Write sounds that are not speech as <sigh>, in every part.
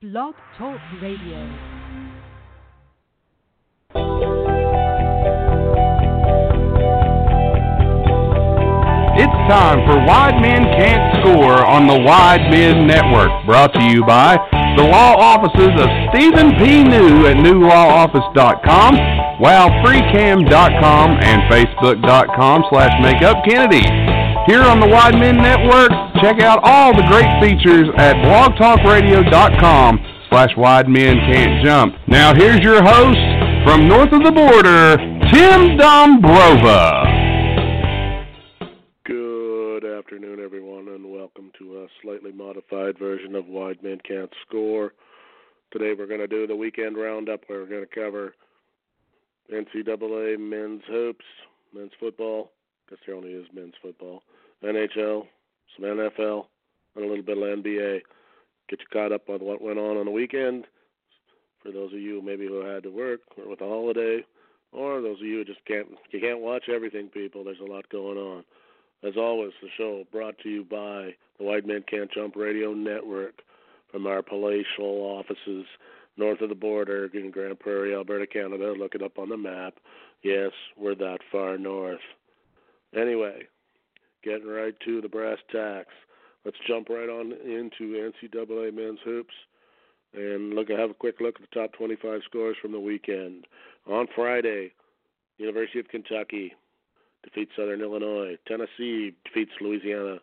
Blog Talk Radio. It's time for Wide Men Can't Score on the Wide Men Network, brought to you by the law offices of Stephen P. New at newlawoffice.com, wowfreecam.com, and facebook.com slash makeupkennedy. Here on the Wide Men Network, check out all the great features at blogtalkradio.com slash wide men can't jump. Now here's your host from north of the border, Tim Dombrova. Good afternoon, everyone, and welcome to a slightly modified version of Wide Men Can't Score. Today we're going to do the weekend roundup where we're going to cover NCAA men's hoops, men's football, because there only is men's football, NHL, some NFL, and a little bit of NBA. Get you caught up on what went on on the weekend. For those of you maybe who had to work or with a holiday, or those of you who just can't you can't watch everything, people. There's a lot going on. As always, the show brought to you by the Wide Men Can't Jump Radio Network from our palatial offices north of the border in Grand Prairie, Alberta, Canada. Look it up on the map. Yes, we're that far north. Anyway, getting right to the brass tacks. Let's jump right on into NCAA men's hoops and look have a quick look at the top 25 scores from the weekend. On Friday, University of Kentucky defeats Southern Illinois. Tennessee defeats Louisiana.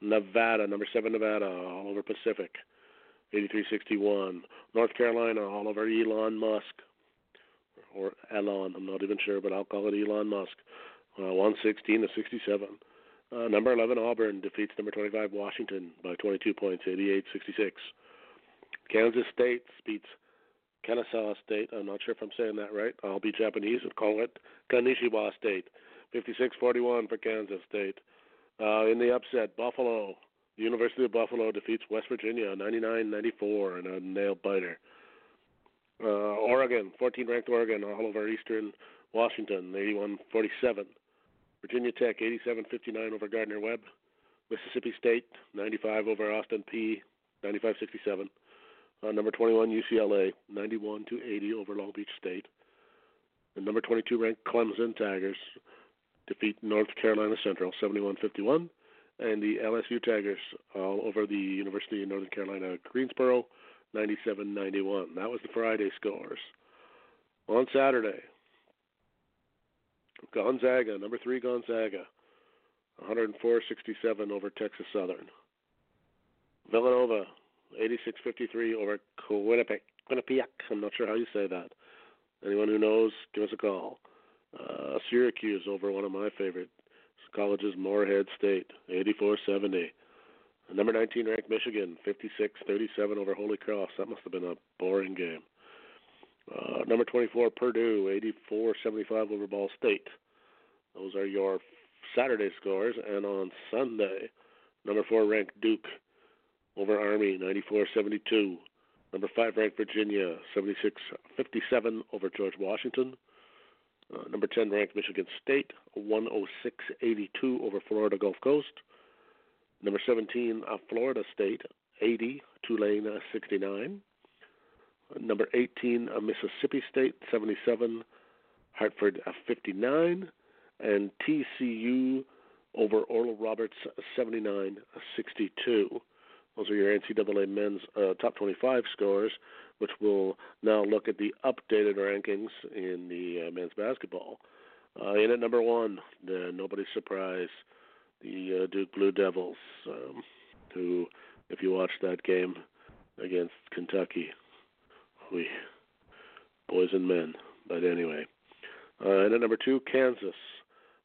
Nevada, number seven Nevada, all over Pacific, 83-61. North Carolina, all over Elon Musk, or Elon, I'm not even sure, but I'll call it Elon Musk, uh, 116 to 67. Uh, number 11 Auburn defeats number 25 Washington by 22 points, 88-66. Kansas State beats Kennesaw State. I'm not sure if I'm saying that right. I'll be Japanese and call it Kanishiwa State. 56-41 for Kansas State. Uh, in the upset, Buffalo, the University of Buffalo defeats West Virginia 99-94 in a nail biter. Uh, Oregon, 14-ranked Oregon, all over Eastern Washington, 81-47. Virginia Tech, 87-59 over Gardner Webb. Mississippi State, 95 over Austin Peay 95-67. Uh, number 21 UCLA, 91 to 80 over Long Beach State. The number 22 ranked Clemson Tigers defeat North Carolina Central 71-51, and the LSU Tigers all over the University of Northern Carolina Greensboro 97-91. That was the Friday scores. On Saturday, Gonzaga, number three Gonzaga, 104-67 over Texas Southern. Villanova, 86-53 over Quinnipiac. Quinnipiac. I'm not sure how you say that. Anyone who knows, give us a call. Uh, Syracuse over one of my favorite colleges, Morehead State, 84-70. Number 19 ranked Michigan, 56-37 over Holy Cross. That must have been a boring game. Uh, number 24 Purdue, 84-75 over Ball State. Those are your Saturday scores. And on Sunday, number 4 ranked Duke over Army, 94-72. Number 5 ranked Virginia, 76-57 over George Washington. Uh, number 10 ranked Michigan State, 106-82 over Florida Gulf Coast. Number 17, uh, Florida State, 80, Tulane uh, 69. Number 18, uh, Mississippi State, 77, Hartford uh, 59, and TCU over Oral Roberts, 79-62. Those are your NCAA men's uh, top 25 scores, which we'll now look at the updated rankings in the uh, men's basketball. Uh, in at number one, the nobody's surprise, the uh, Duke Blue Devils, um, who, if you watched that game against Kentucky, we boys and men. But anyway, uh, and at number two, Kansas.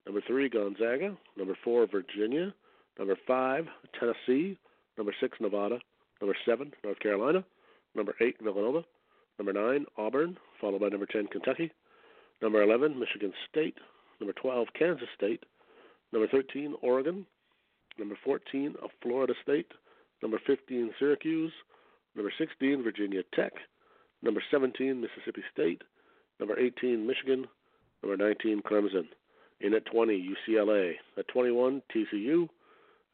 Number three, Gonzaga. Number four, Virginia. Number five, Tennessee. Number six, Nevada. Number seven, North Carolina. Number eight, Villanova. Number nine, Auburn, followed by number 10, Kentucky. Number 11, Michigan State. Number 12, Kansas State. Number 13, Oregon. Number 14, Florida State. Number 15, Syracuse. Number 16, Virginia Tech. Number 17, Mississippi State. Number 18, Michigan. Number 19, Clemson. In at 20, UCLA. At 21, TCU.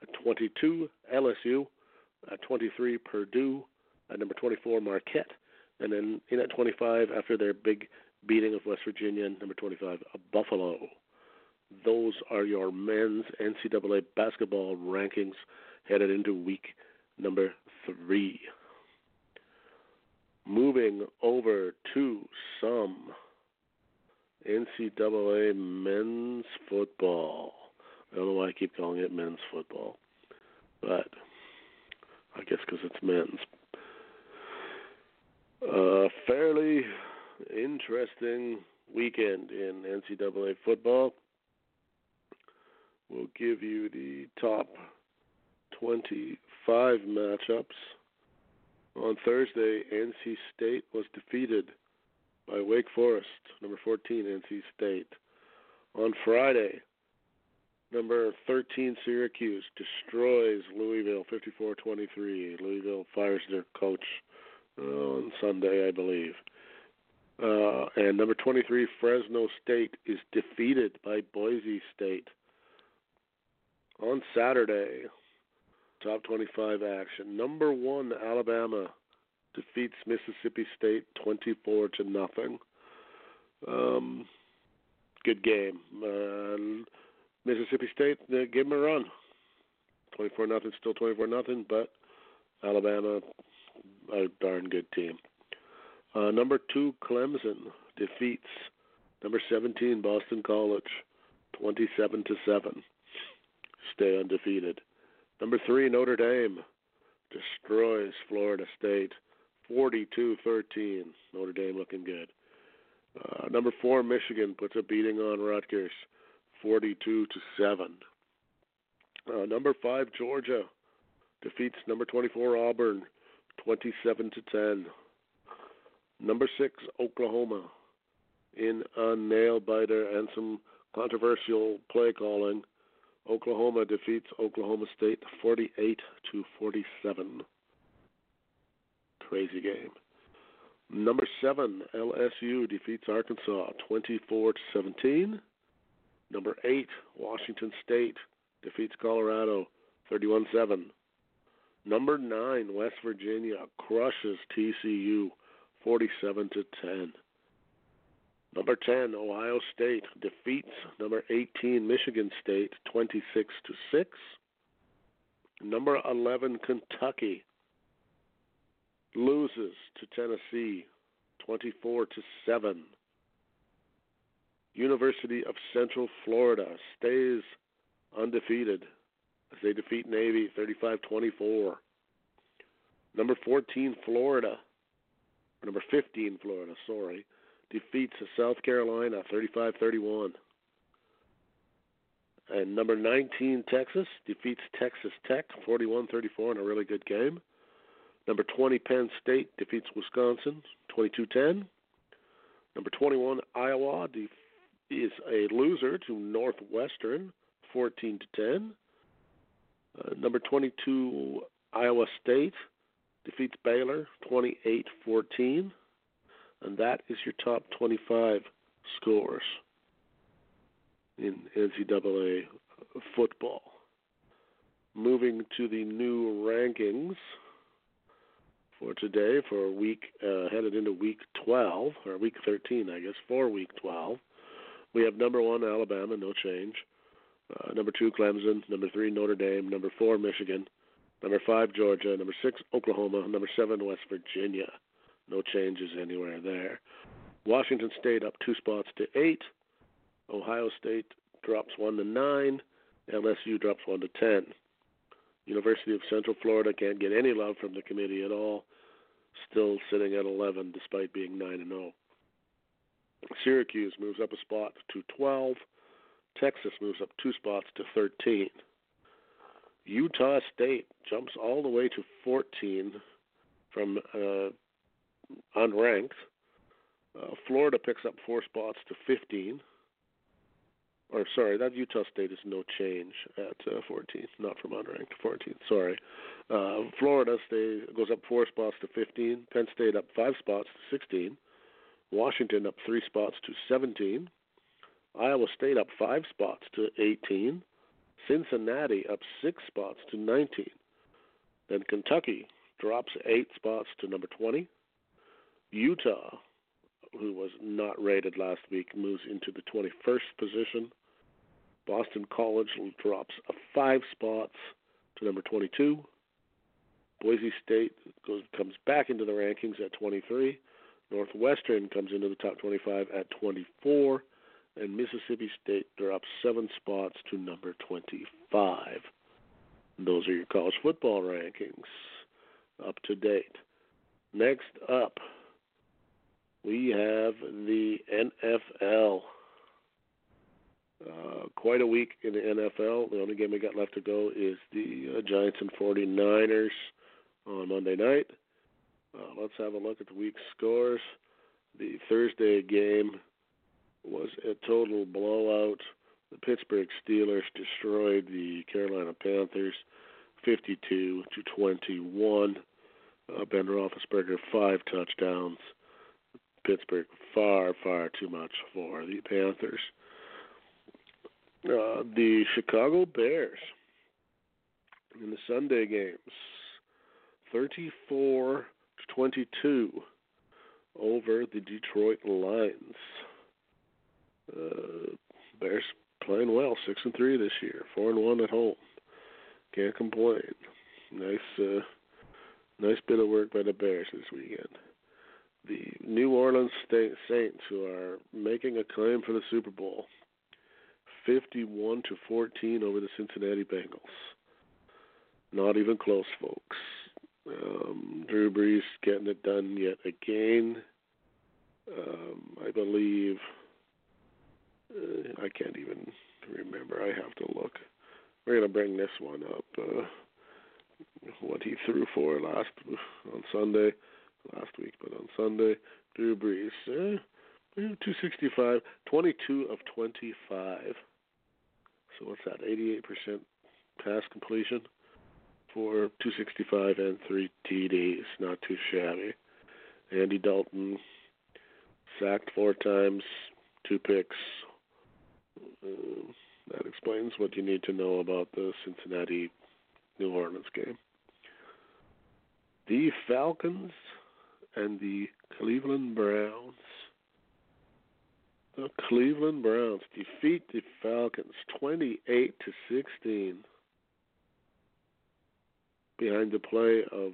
At 22, LSU. At 23, Purdue. at number 24 Marquette, and then in at 25 after their big beating of West Virginia, number 25 Buffalo. Those are your men's NCAA basketball rankings headed into week number three. Moving over to some NCAA men's football. I don't know why I keep calling it men's football, but I guess because it's men's. Uh, fairly interesting weekend in NCAA football. We'll give you the top 25 matchups. On Thursday, NC State was defeated by Wake Forest, number 14 NC State. On Friday, number 13 Syracuse destroys Louisville 54-23. Louisville fires their coach on Sunday, I believe. Uh, and number 23 Fresno State is defeated by Boise State. On Saturday, top 25 action. Number 1 Alabama defeats Mississippi State 24 to nothing. Um, good game. Uh, Mississippi State uh, give them a run. 24 nothing, still 24 nothing, but Alabama a darn good team. Uh, number two Clemson defeats number 17 Boston College 27 to 7. Stay undefeated. Number 3 Notre Dame destroys Florida State 42-13. Notre Dame looking good. Uh, number four, Michigan puts a beating on Rutgers, 42 to seven. Uh, number five, Georgia defeats number 24 Auburn, 27 to 10. Number six, Oklahoma, in a nail biter and some controversial play calling. Oklahoma defeats Oklahoma State 48 to 47 crazy game. Number seven, LSU defeats Arkansas 24 to 17. Number eight, Washington State defeats Colorado 31 7. Number nine, West Virginia crushes TCU 47 to 10. Number 10, Ohio State defeats number 18 Michigan State 26 to 6. Number 11 Kentucky loses to Tennessee 24 to 7. University of Central Florida stays undefeated as they defeat Navy 35-24. Number 14 Florida, number 15 Florida, sorry, defeats South Carolina 35-31. And number 19 Texas defeats Texas Tech 41-34 in a really good game. Number 20, Penn State defeats Wisconsin 22 10. Number 21, Iowa is a loser to Northwestern 14 to 10. Uh, number 22, Iowa State defeats Baylor 28 14. And that is your top 25 scores in NCAA football. Moving to the new rankings for today for week uh, headed into week 12 or week 13, I guess, for week 12. We have number one Alabama, no change. Uh, number two Clemson, number three Notre Dame, number four Michigan, number five Georgia, number six Oklahoma, number seven West Virginia. No changes anywhere there. Washington State up two spots to eight. Ohio State drops one to nine. LSU drops one to ten. University of Central Florida can't get any love from the committee at all. Still sitting at 11 despite being 9 and 0. Syracuse moves up a spot to 12. Texas moves up two spots to 13. Utah State jumps all the way to 14 from uh, unranked. Uh, Florida picks up four spots to 15 or sorry, that Utah State is no change at uh, 14, not from unranked 14. Sorry, uh, Florida stays goes up four spots to 15. Penn State up five spots to 16. Washington up three spots to 17. Iowa State up five spots to 18. Cincinnati up six spots to 19. Then Kentucky drops eight spots to number 20. Utah, who was not rated last week, moves into the 21st position. Boston College drops five spots to number 22. Boise State goes comes back into the rankings at 23. Northwestern comes into the top 25 at 24, and Mississippi State drops seven spots to number 25. Those are your college football rankings up to date. Next up, we have the NFL. Uh, quite a week in the NFL. The only game we got left to go is the uh, Giants and 49ers on Monday night. Uh, let's have a look at the week's scores. The Thursday game was a total blowout. The Pittsburgh Steelers destroyed the Carolina Panthers 52 to 21. Uh, ben Roethlisberger five touchdowns. Pittsburgh far far too much for the Panthers. Uh, the Chicago Bears in the Sunday games 34 to 22 over the Detroit Lions. Uh, Bears playing well, six and three this year, four and one at home. Can't complain. Nice, uh, nice bit of work by the Bears this weekend. The New Orleans Saints, who are making a claim for the Super Bowl, 51 to 14 over the Cincinnati Bengals. Not even close, folks. Um, Drew Brees getting it done yet again. Um, I believe uh, I can't even remember. I have to look. We're gonna bring this one up. Uh, what he threw for last on Sunday, last week, but on Sunday, Drew Brees, uh, 265, 22 of 25. So what's that? 88% pass completion for 265 and three TDs. Not too shabby. Andy Dalton sacked four times, two picks. Uh, that explains what you need to know about the Cincinnati New Orleans game. The Falcons and the Cleveland Browns. The Cleveland Browns defeat the Falcons 28 to 16 behind the play of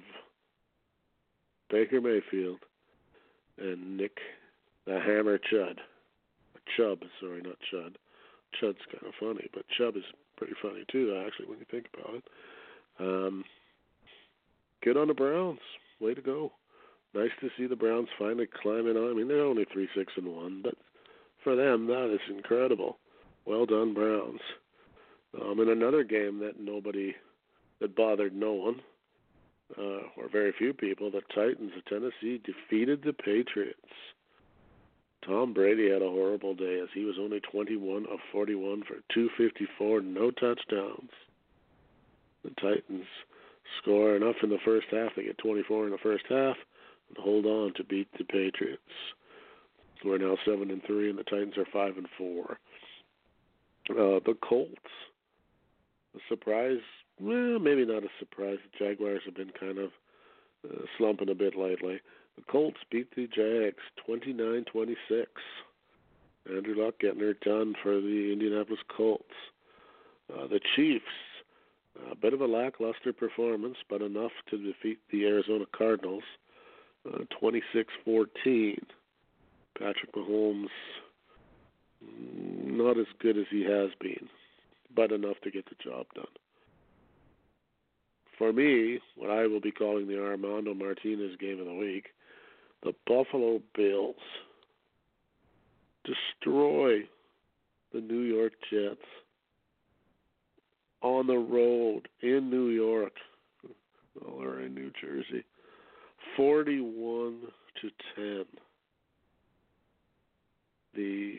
Baker Mayfield and Nick the Hammer Chud. Chubb, sorry, not Chud. Chud's kind of funny, but Chubb is pretty funny too, actually, when you think about it. Um, good on the Browns. Way to go. Nice to see the Browns finally climbing on. I mean, they're only three, six, and one, but for them, that is incredible. Well done, Browns. Um, in another game that nobody that bothered no one, uh, or very few people, the Titans of Tennessee defeated the Patriots. Tom Brady had a horrible day as he was only 21 of 41 for 254, no touchdowns. The Titans score enough in the first half. They get 24 in the first half hold on to beat the Patriots. We're now seven and three, and the Titans are five and four. Uh, the Colts, a surprise well, maybe not a surprise. The Jaguars have been kind of uh, slumping a bit lately. The Colts beat the Jags 29-26. Andrew Luck getting her done for the Indianapolis Colts. Uh, the Chiefs, a bit of a lackluster performance, but enough to defeat the Arizona Cardinals uh, 26-14. Patrick Mahomes, not as good as he has been, but enough to get the job done for me, what I will be calling the Armando Martinez game of the week, the Buffalo Bills destroy the New York Jets on the road in New York or in New Jersey, 41 to 10. The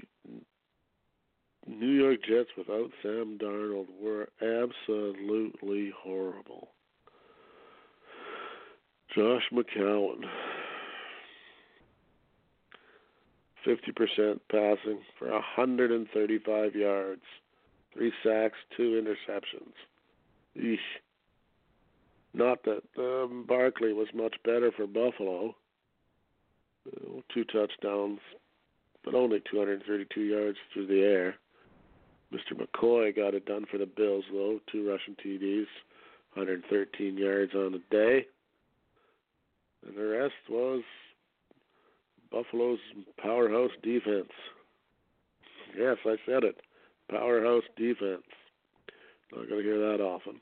New York Jets without Sam Darnold were absolutely horrible. Josh McCown. 50% passing for 135 yards, three sacks, two interceptions. Eesh. Not that um, Barkley was much better for Buffalo. Uh, two touchdowns, but only 232 yards through the air. Mr. McCoy got it done for the Bills, though. Two rushing TDs, 113 yards on the day. And the rest was Buffalo's powerhouse defense. Yes, I said it. Powerhouse defense. Not going to hear that often.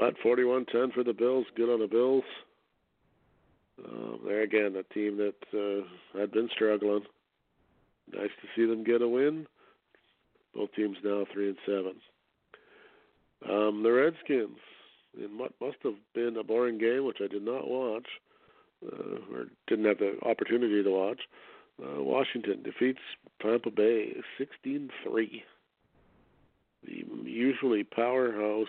But 41-10 for the Bills. Good on the Bills. Uh, there again, a team that uh, had been struggling. Nice to see them get a win. Both teams now three and seven. Um, the Redskins, in what must have been a boring game, which I did not watch, uh, or didn't have the opportunity to watch. Uh, Washington defeats Tampa Bay 16-3. The usually powerhouse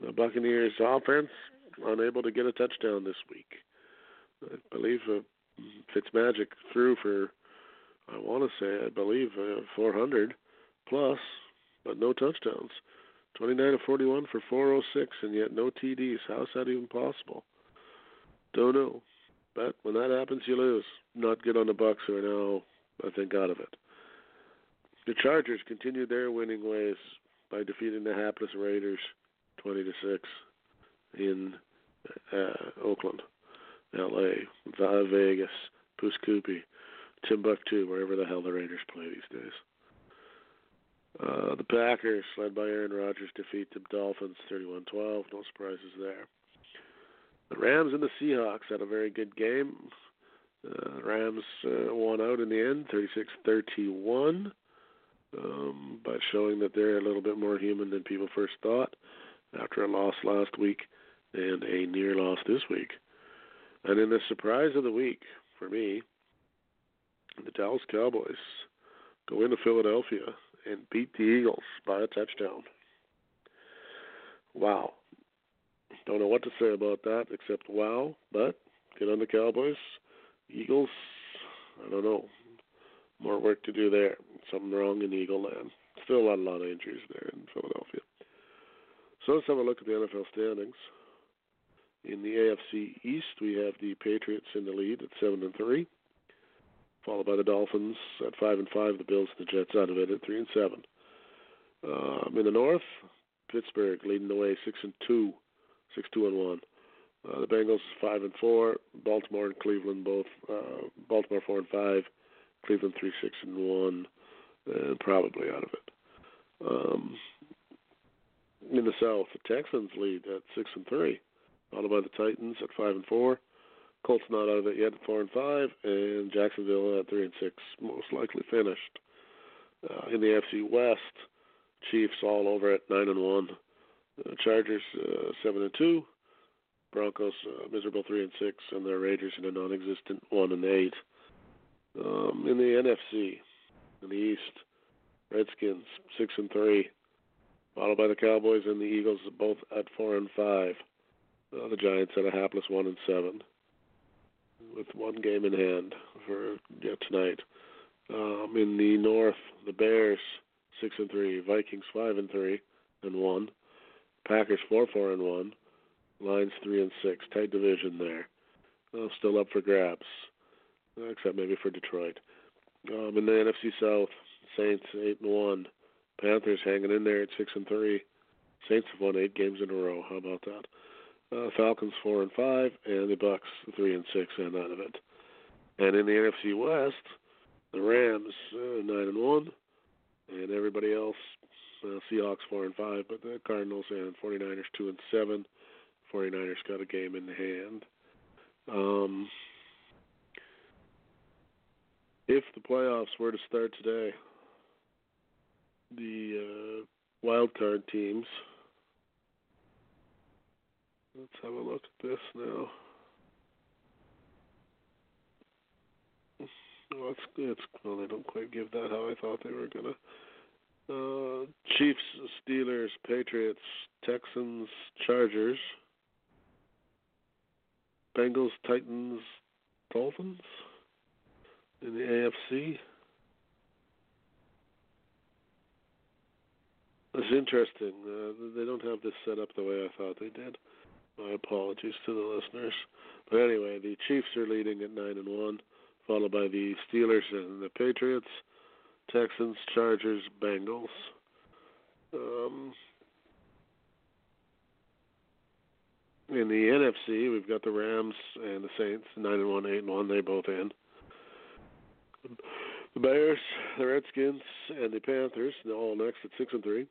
the Buccaneers offense unable to get a touchdown this week. I believe uh, Fitzmagic threw for I want to say I believe uh, 400 plus, but no touchdowns. 29 to 41 for 406, and yet no TDs. How's that even possible? Don't know. But when that happens, you lose. Not good on the Bucks, who are now, I think, out of it. The Chargers continued their winning ways by defeating the hapless Raiders, 20 to six, in uh, Oakland, L.A., Vegas, Puskupi, Timbuktu, wherever the hell the Raiders play these days. Uh, the Packers, led by Aaron Rodgers, defeat the Dolphins 31-12. No surprises there. The Rams and the Seahawks had a very good game. Uh, Rams uh, won out in the end, 36-31, um, by showing that they're a little bit more human than people first thought after a loss last week and a near loss this week. And in the surprise of the week for me, the Dallas Cowboys go into Philadelphia and beat the Eagles by a touchdown. Wow. Don't know what to say about that except wow, but get on the Cowboys. Eagles, I don't know. More work to do there. Something wrong in Eagle land. Still a lot, a lot of injuries there in Philadelphia. So let's have a look at the NFL standings. In the AFC East, we have the Patriots in the lead at seven and three followed by the Dolphins at five and five, the Bills and the Jets out of it at three and seven. Um, in the North, Pittsburgh leading the way six and two, six two and one. Uh, the Bengals five and four. Baltimore and Cleveland both. Uh, Baltimore four and five. Cleveland three six and one, and probably out of it. Um, in the South, the Texans lead at six and three, followed by the Titans at five and four. Colts not out of it yet at four and five, and Jacksonville at three and six, most likely finished. Uh, in the FC West, Chiefs all over at nine and one, uh, Chargers uh, seven and two, Broncos uh, miserable three and six, and the Raiders in a non-existent one and eight. Um, in the NFC, in the East, Redskins six and three, followed by the Cowboys and the Eagles, both at four and five. Uh, the Giants at a hapless one and seven with one game in hand for yeah, tonight. Um, in the North, the Bears six and three, Vikings five and three and one, Packers four four and one, Lions three and six. Tight division there. Uh, still up for grabs, except maybe for Detroit. Um, in the NFC South, Saints eight and one, Panthers hanging in there at six and three. Saints have won eight games in a row. How about that? uh, Falcons four and five, and the Bucks three and six, and out of it. And in the NFC West, the Rams uh, nine and one, and everybody else, uh, Seahawks four and five, but the Cardinals and 49ers two and seven. 49ers got a game in hand. Um, if the playoffs were to start today, the uh, wild card teams Let's have a look at this now. Well, it's it's well, they don't quite give that how I thought they were gonna. Uh, Chiefs, Steelers, Patriots, Texans, Chargers, Bengals, Titans, Dolphins in the AFC. It's interesting. Uh, they don't have this set up the way I thought they did. My apologies to the listeners. But anyway, the Chiefs are leading at nine and one, followed by the Steelers and the Patriots, Texans, Chargers, Bengals. Um, in the NFC, we've got the Rams and the Saints, nine and one, eight and one. They both in. The Bears, the Redskins, and the Panthers, all next at six and three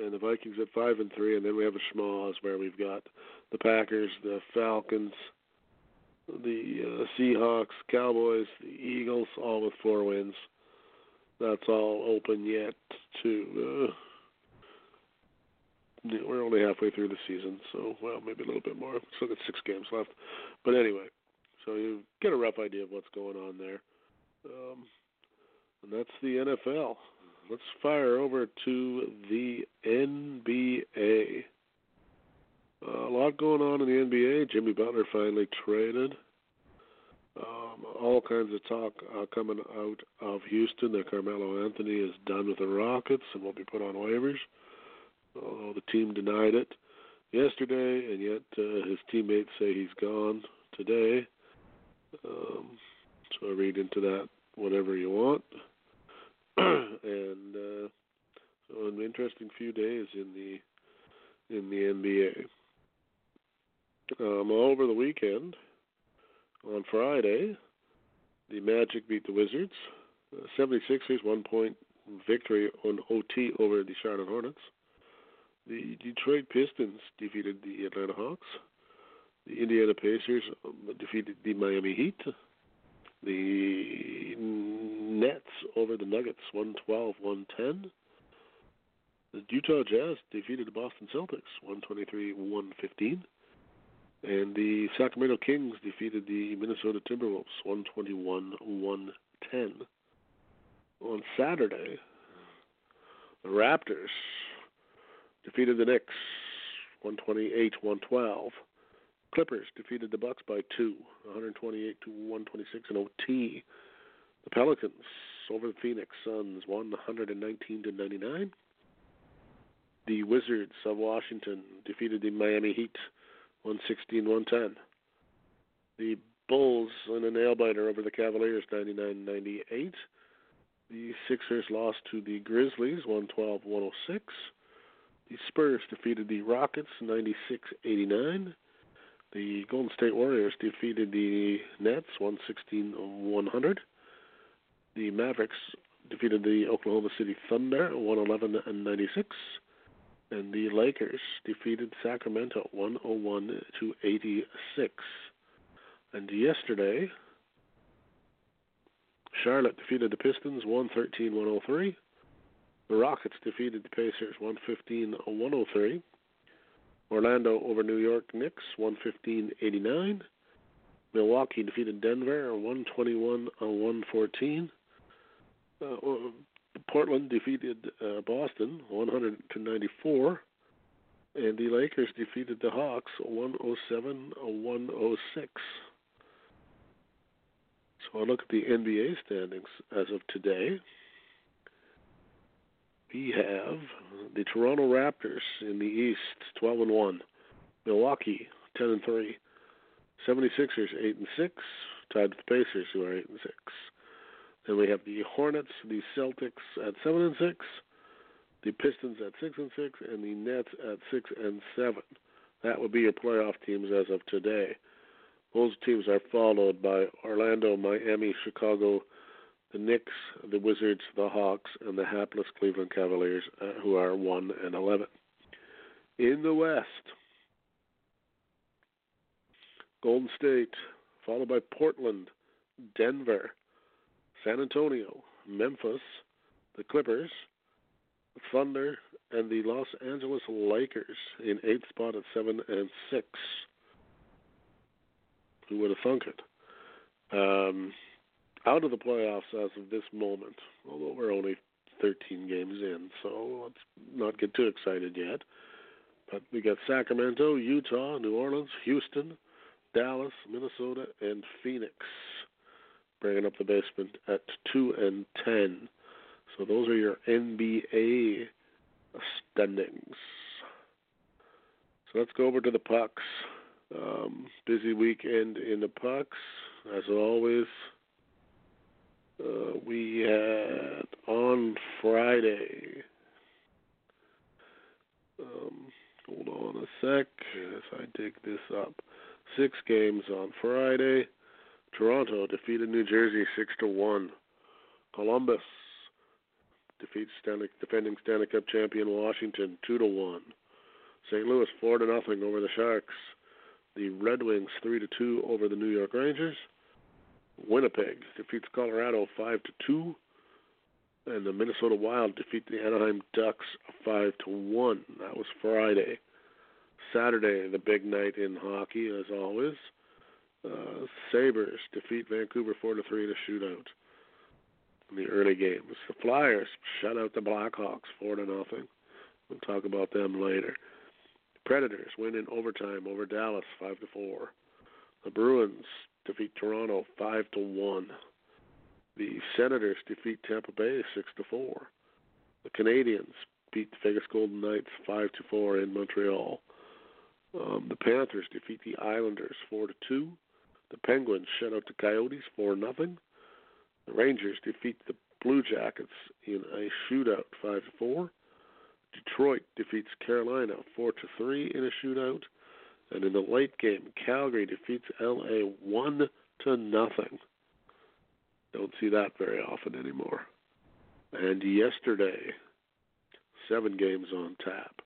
and the Vikings at five and three, and then we have a schmoz where we've got the Packers, the Falcons, the uh, Seahawks, Cowboys, the Eagles, all with four wins. That's all open yet to. Uh, we're only halfway through the season, so well, maybe a little bit more. Still got six games left, but anyway, so you get a rough idea of what's going on there, um, and that's the NFL let's fire over to the NBA. Uh, a lot going on in the NBA. Jimmy Butler finally traded. Um, all kinds of talk uh, coming out of Houston that Carmelo Anthony is done with the Rockets and will be put on waivers. Although the team denied it yesterday, and yet uh, his teammates say he's gone today. Um, so read into that whatever you want. <clears throat> and uh, so an interesting few days in the in the NBA. Um, over the weekend, on Friday, the Magic beat the Wizards. Uh, 76ers one point victory on OT over the Charlotte Hornets. The Detroit Pistons defeated the Atlanta Hawks. The Indiana Pacers um, defeated the Miami Heat. The Nets over the Nuggets, 112 110. The Utah Jazz defeated the Boston Celtics, 123 115. And the Sacramento Kings defeated the Minnesota Timberwolves, 121 110. On Saturday, the Raptors defeated the Knicks, 128 112. Clippers defeated the Bucks by two, 128 to 126 in OT. The Pelicans over the Phoenix Suns, 119 to 99. The Wizards of Washington defeated the Miami Heat, 116 110. The Bulls in a nail biter over the Cavaliers, 99 98. The Sixers lost to the Grizzlies, 112 106. The Spurs defeated the Rockets, 96 89. The Golden State Warriors defeated the Nets 116 100. The Mavericks defeated the Oklahoma City Thunder 111 and 96. And the Lakers defeated Sacramento 101 to 86. And yesterday, Charlotte defeated the Pistons 113 103. The Rockets defeated the Pacers 115 103. Orlando over New York Knicks, 115-89. Milwaukee defeated Denver, 121 114. Uh, Portland defeated uh, Boston, 100 to 94. And the Lakers defeated the Hawks, 107 106. So I look at the NBA standings as of today we have the Toronto Raptors in the East, 12 and 1. Milwaukee, 10 and 3. 76ers, 8 and 6, tied with the Pacers, who are 8 and 6. Then we have the Hornets, the Celtics at 7 and 6, the Pistons at 6 and 6, and the Nets at 6 and 7. That would be your playoff teams as of today. Those teams are followed by Orlando, Miami, Chicago, the Knicks, the Wizards, the Hawks, and the hapless Cleveland Cavaliers, uh, who are 1 and 11. In the West, Golden State, followed by Portland, Denver, San Antonio, Memphis, the Clippers, Thunder, and the Los Angeles Lakers in eighth spot at seven and six. Who would have thunk it? Um, out of the playoffs as of this moment, although we're only 13 games in, so let's not get too excited yet. But we got Sacramento, Utah, New Orleans, Houston, Dallas, Minnesota, and Phoenix bringing up the basement at 2 and 10. So those are your NBA standings. So let's go over to the pucks. Um, busy weekend in the pucks, as always. Uh, we had on Friday. Um, hold on a sec as I dig this up. Six games on Friday. Toronto defeated New Jersey six to one. Columbus defeats Stanley, defending Stanley Cup champion Washington two to one. St. Louis four to nothing over the Sharks. The Red Wings three to two over the New York Rangers. Winnipeg defeats Colorado five to two, and the Minnesota Wild defeat the Anaheim Ducks five to one. That was Friday. Saturday, the big night in hockey, as always. Uh, Sabres defeat Vancouver four to three in a shootout in the early games. The Flyers shut out the Blackhawks four to nothing. We'll talk about them later. Predators win in overtime over Dallas five to four. The Bruins defeat Toronto five to one. The Senators defeat Tampa Bay six to four. The Canadiens beat the Vegas Golden Knights five to four in Montreal. Um, the Panthers defeat the Islanders four to two. The Penguins shut out the Coyotes four nothing. The Rangers defeat the Blue Jackets in a shootout five to four. Detroit defeats Carolina four to three in a shootout. And in the late game, Calgary defeats LA one to nothing. Don't see that very often anymore. And yesterday, seven games on tap.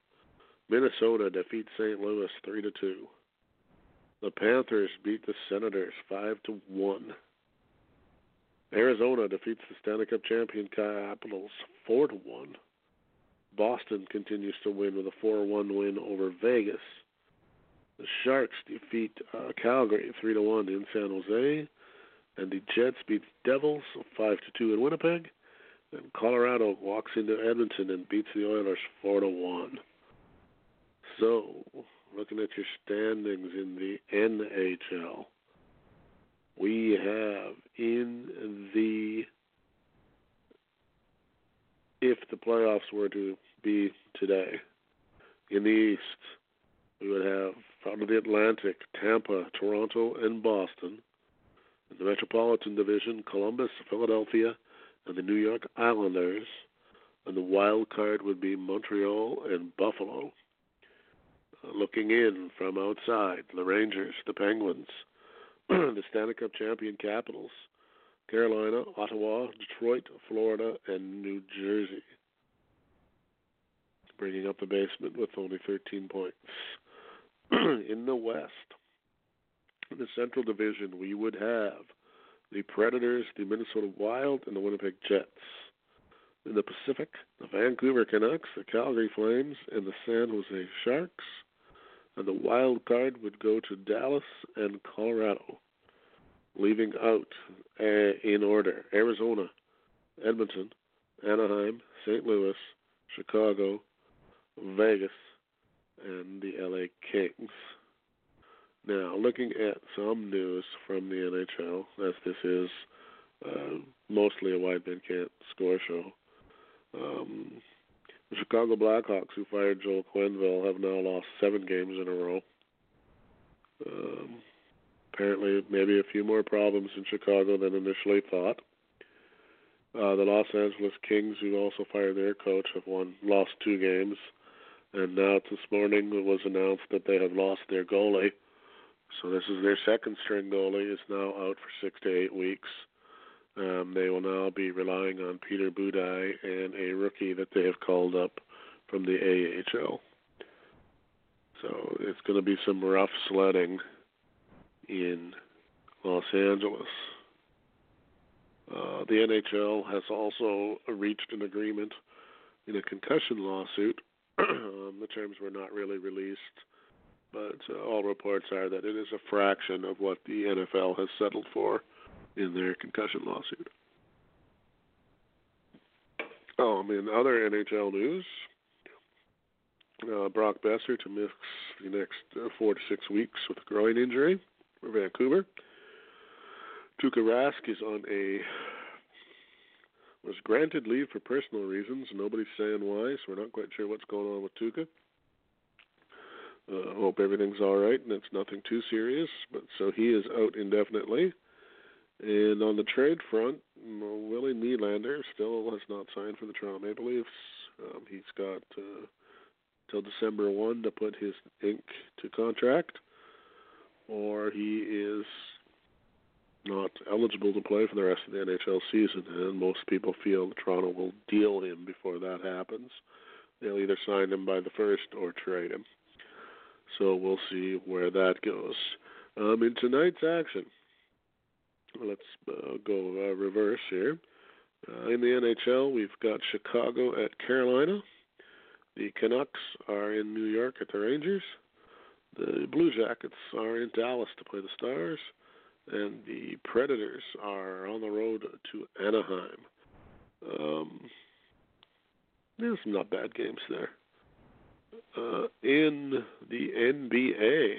Minnesota defeats St. Louis three to two. The Panthers beat the Senators five to one. Arizona defeats the Stanley Cup champion Capitals four to one. Boston continues to win with a four one win over Vegas. The Sharks defeat uh, Calgary three to one in San Jose, and the Jets beat the Devils five to two in Winnipeg. And Colorado walks into Edmonton and beats the Oilers four to one. So, looking at your standings in the NHL, we have in the if the playoffs were to be today in the East, we would have out of the Atlantic, Tampa, Toronto, and Boston. In the Metropolitan Division, Columbus, Philadelphia, and the New York Islanders. And the wild card would be Montreal and Buffalo. Uh, looking in from outside, the Rangers, the Penguins, <clears throat> the Stanley Cup champion Capitals, Carolina, Ottawa, Detroit, Florida, and New Jersey. Bringing up the basement with only 13 points. <clears throat> in the West, in the Central Division, we would have the Predators, the Minnesota Wild, and the Winnipeg Jets. In the Pacific, the Vancouver Canucks, the Calgary Flames, and the San Jose Sharks. And the wild card would go to Dallas and Colorado, leaving out uh, in order Arizona, Edmonton, Anaheim, St. Louis, Chicago, Vegas, and the LA Kings. Now, looking at some news from the NHL, as this is uh, mostly a Wide Men Can't Score show, um, the Chicago Blackhawks, who fired Joel Quenneville, have now lost seven games in a row. Um, apparently, maybe a few more problems in Chicago than initially thought. Uh, the Los Angeles Kings, who also fired their coach, have won lost two games. And now this morning it was announced that they have lost their goalie. So this is their second string goalie is now out for six to eight weeks. Um, they will now be relying on Peter Budaj and a rookie that they have called up from the AHL. So it's going to be some rough sledding in Los Angeles. Uh, the NHL has also reached an agreement in a concussion lawsuit <clears throat> um, the terms were not really released, but uh, all reports are that it is a fraction of what the NFL has settled for in their concussion lawsuit. Oh, I mean, other NHL news. Uh, Brock Boeser to miss the next uh, four to six weeks with a groin injury for Vancouver. Tuukka Rask is on a was granted leave for personal reasons. Nobody's saying why, so we're not quite sure what's going on with Tuukka. Uh, hope everything's all right and it's nothing too serious. But so he is out indefinitely. And on the trade front, Willie Nylander still has not signed for the Toronto Maple Leafs. Um, he's got uh, till December one to put his ink to contract, or he is not eligible to play for the rest of the NHL season. And most people feel Toronto will deal him before that happens. They'll either sign him by the first or trade him. So we'll see where that goes. Um, in tonight's action, let's uh, go uh, reverse here. Uh, in the NHL, we've got Chicago at Carolina. The Canucks are in New York at the Rangers. The Blue Jackets are in Dallas to play the Stars. And the Predators are on the road to Anaheim. Um, there's some not bad games there. Uh, in the NBA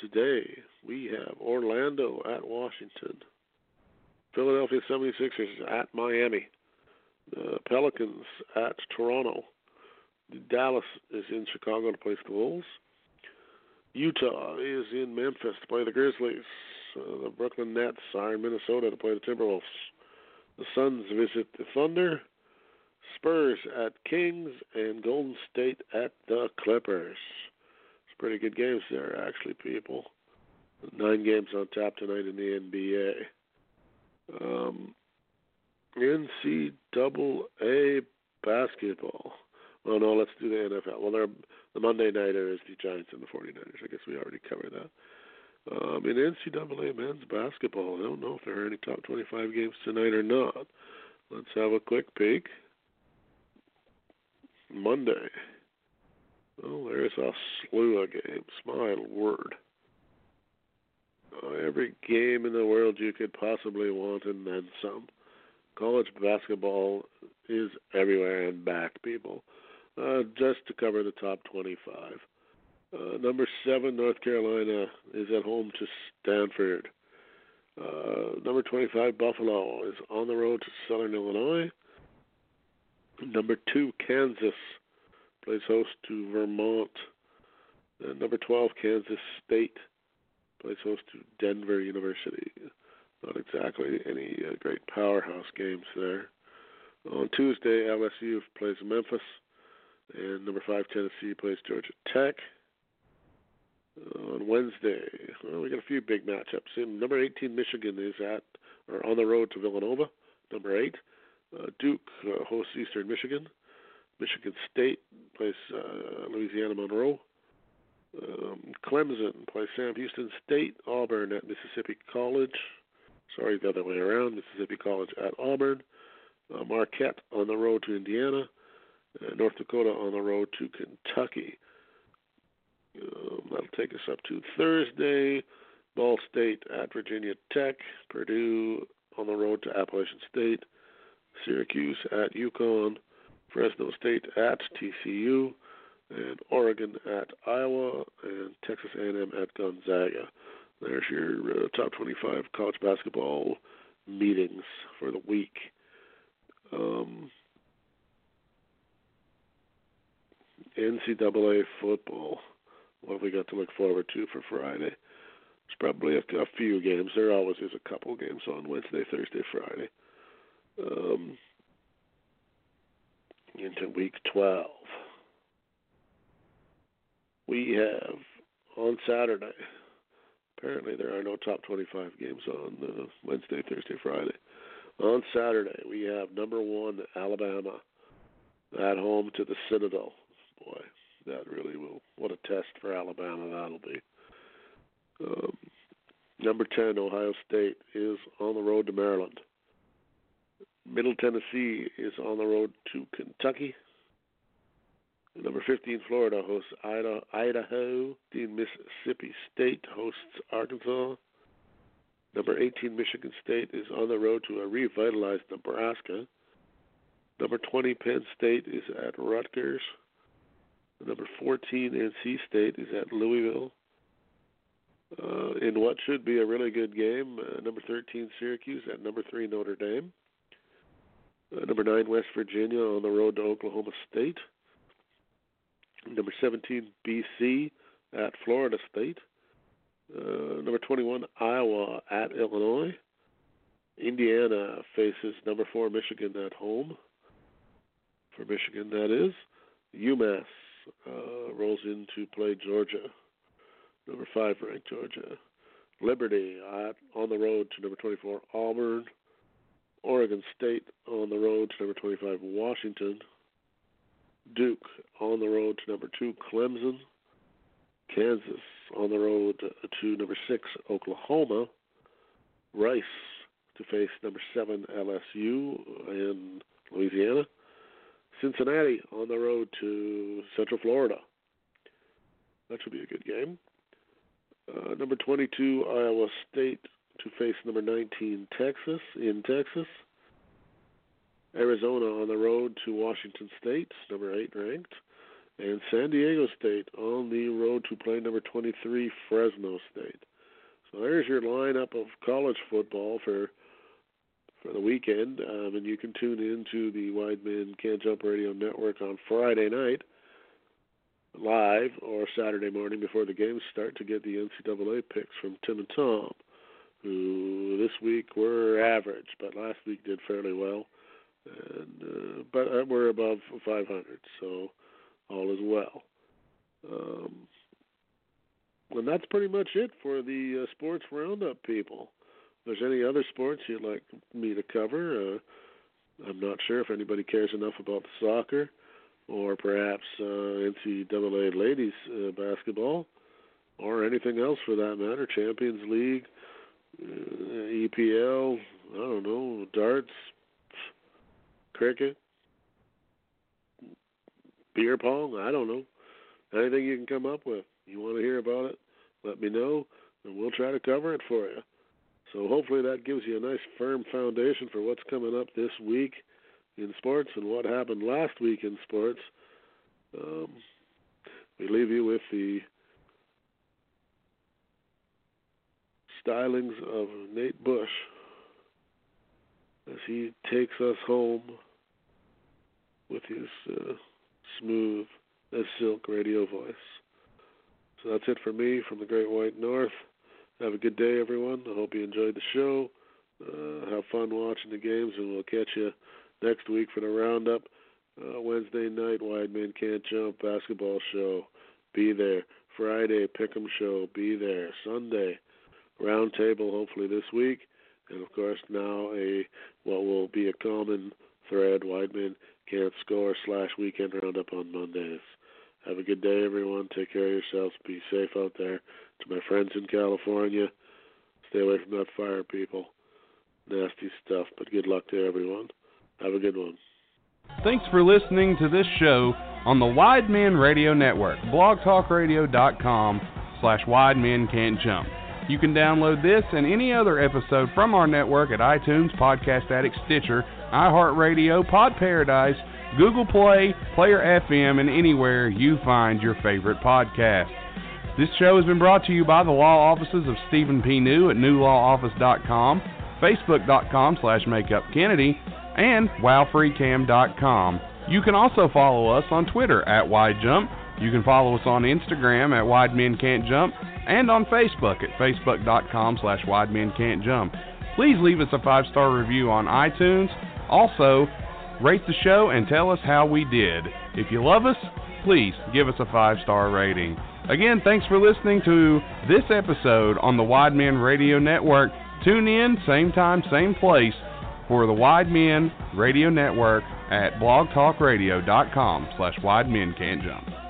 today, we have Orlando at Washington, Philadelphia 76ers at Miami, the Pelicans at Toronto, Dallas is in Chicago to place the Wolves, Utah is in Memphis to play the Grizzlies, uh, the Brooklyn Nets are in Minnesota to play the Timberwolves, the Suns visit the Thunder. Spurs at Kings and Golden State at the Clippers. It's pretty good games there, actually, people. Nine games on tap tonight in the NBA. Um, NCAA basketball. Oh no, let's do the NFL. Well, they're, the Monday nighter is the Giants and the 49ers. I guess we already covered that. Um, in NCAA men's basketball, I don't know if there are any top 25 games tonight or not. Let's have a quick peek. Monday. Oh, there's a slew of games. My word. Uh, every game in the world you could possibly want and then some. College basketball is everywhere and back, people. Uh, just to cover the top 25. Uh, number seven, North Carolina is at home to Stanford. Uh, number 25, Buffalo is on the road to Southern Illinois. Number two, Kansas plays host to Vermont. And number 12, Kansas State plays host to Denver University. Not exactly any uh, great powerhouse games there. On Tuesday, LSU plays Memphis, and number five Tennessee plays Georgia Tech. on Wednesday, well, we got a few big matchups. Number 18, Michigan is at or on the road to Villanova. Number eight, uh, Duke uh, hosts Eastern Michigan. Michigan State plays uh, Louisiana Monroe. Um, Clemson plays Sam Houston State. Auburn at Mississippi College. Sorry, the other way around. Mississippi College at Auburn. Uh, Marquette on the road to Indiana. Uh, North Dakota on the road to Kentucky. Um, that'll take us up to Thursday. Ball State at Virginia Tech. Purdue on the road to Appalachian State. Syracuse at UConn, Fresno State at TCU, and Oregon at Iowa, and Texas A&M at Gonzaga. There's your uh, top 25 college basketball meetings for the week. Um, NCAA football. What have we got to look forward to for Friday? There's probably a, a few games. There always is a couple games on Wednesday, Thursday, Friday um, into week 12. We have on Saturday, apparently there are no top 25 games on uh, Wednesday, Thursday, Friday. On Saturday, we have number one, Alabama, at home to the Citadel. Boy, that really will. What a test for Alabama that'll be. Um, number 10, Ohio State, is on the road to Maryland. Middle Tennessee is on the road to Kentucky. Number 15, Florida hosts Idaho. Dean Mississippi State hosts Arkansas. Number 18, Michigan State is on the road to a revitalized Nebraska. Number 20, Penn State is at Rutgers. Number 14, NC State is at Louisville. Uh, in what should be a really good game, uh, number 13, Syracuse at number 3, Notre Dame. Uh, number nine, West Virginia on the road to Oklahoma State. Number 17, BC at Florida State. Uh, number 21, Iowa at Illinois. Indiana faces number 4, Michigan at home. For Michigan, that is. UMass uh, rolls in to play Georgia. Number 5 ranked Georgia. Liberty at, on the road to number 24, Auburn. Oregon State on the road to number 25, Washington. Duke on the road to number 2, Clemson. Kansas on the road to number 6, Oklahoma. Rice to face number 7, LSU in Louisiana. Cincinnati on the road to Central Florida. That should be a good game. Uh, number 22, Iowa State to face number 19, Texas, in Texas. Arizona on the road to Washington State, number 8 ranked. And San Diego State on the road to play number 23, Fresno State. So there's your lineup of college football for for the weekend, um, and you can tune in to the Wide Men Can't Jump Radio Network on Friday night live or Saturday morning before the games start to get the NCAA picks from Tim and Tom, who this week were average, but last week did fairly well, and uh, but uh, we're above 500, so all is well. Um, and that's pretty much it for the uh, sports roundup, people. There's any other sports you'd like me to cover, uh, I'm not sure if anybody cares enough about the soccer or perhaps uh, NCAA ladies uh, basketball, or anything else for that matter, Champions League, uh, EPL, I don't know, darts, cricket, beer pong, I don't know. Anything you can come up with. You want to hear about it? Let me know, and we'll try to cover it for you. So hopefully that gives you a nice firm foundation for what's coming up this week in sports and what happened last week in sports. Um, we leave you with the stylings of Nate Bush as he takes us home with his uh, smooth as silk radio voice. So that's it for me from the Great White North. Have a good day, everyone. I hope you enjoyed the show. Uh, have fun watching the games, and we'll catch you next week for the roundup. Uh, Wednesday night, Wide Men Can't Jump basketball show. Be there. Friday, Pick'em show. Be there. Sunday, roundtable. Hopefully this week, and of course now a what will be a common thread. Wide Men Can't Score slash Weekend Roundup on Mondays. Have a good day, everyone. Take care of yourselves. Be safe out there. To my friends in California, stay away from that fire, people. Nasty stuff, but good luck to everyone. Have a good one. Thanks for listening to this show on the Wide Men Radio Network, blogtalkradio.com slash Wide Men Can't Jump. You can download this and any other episode from our network at iTunes, Podcast Addict, Stitcher, iHeartRadio, Pod Paradise, Google Play, Player FM, and anywhere you find your favorite podcast. This show has been brought to you by the law offices of Stephen P. New at newlawoffice.com, facebook.com slash makeupkennedy, and wowfreecam.com. You can also follow us on Twitter at WideJump. You can follow us on Instagram at Wide Men Can't Jump and on Facebook at facebook.com slash Wide. Please leave us a five-star review on iTunes. Also, rate the show and tell us how we did. If you love us, please give us a five-star rating. Again, thanks for listening to this episode on the Wide Men Radio Network. Tune in, same time, same place for the Wide Men Radio Network at blogtalkradio.com slash wide men can't jump.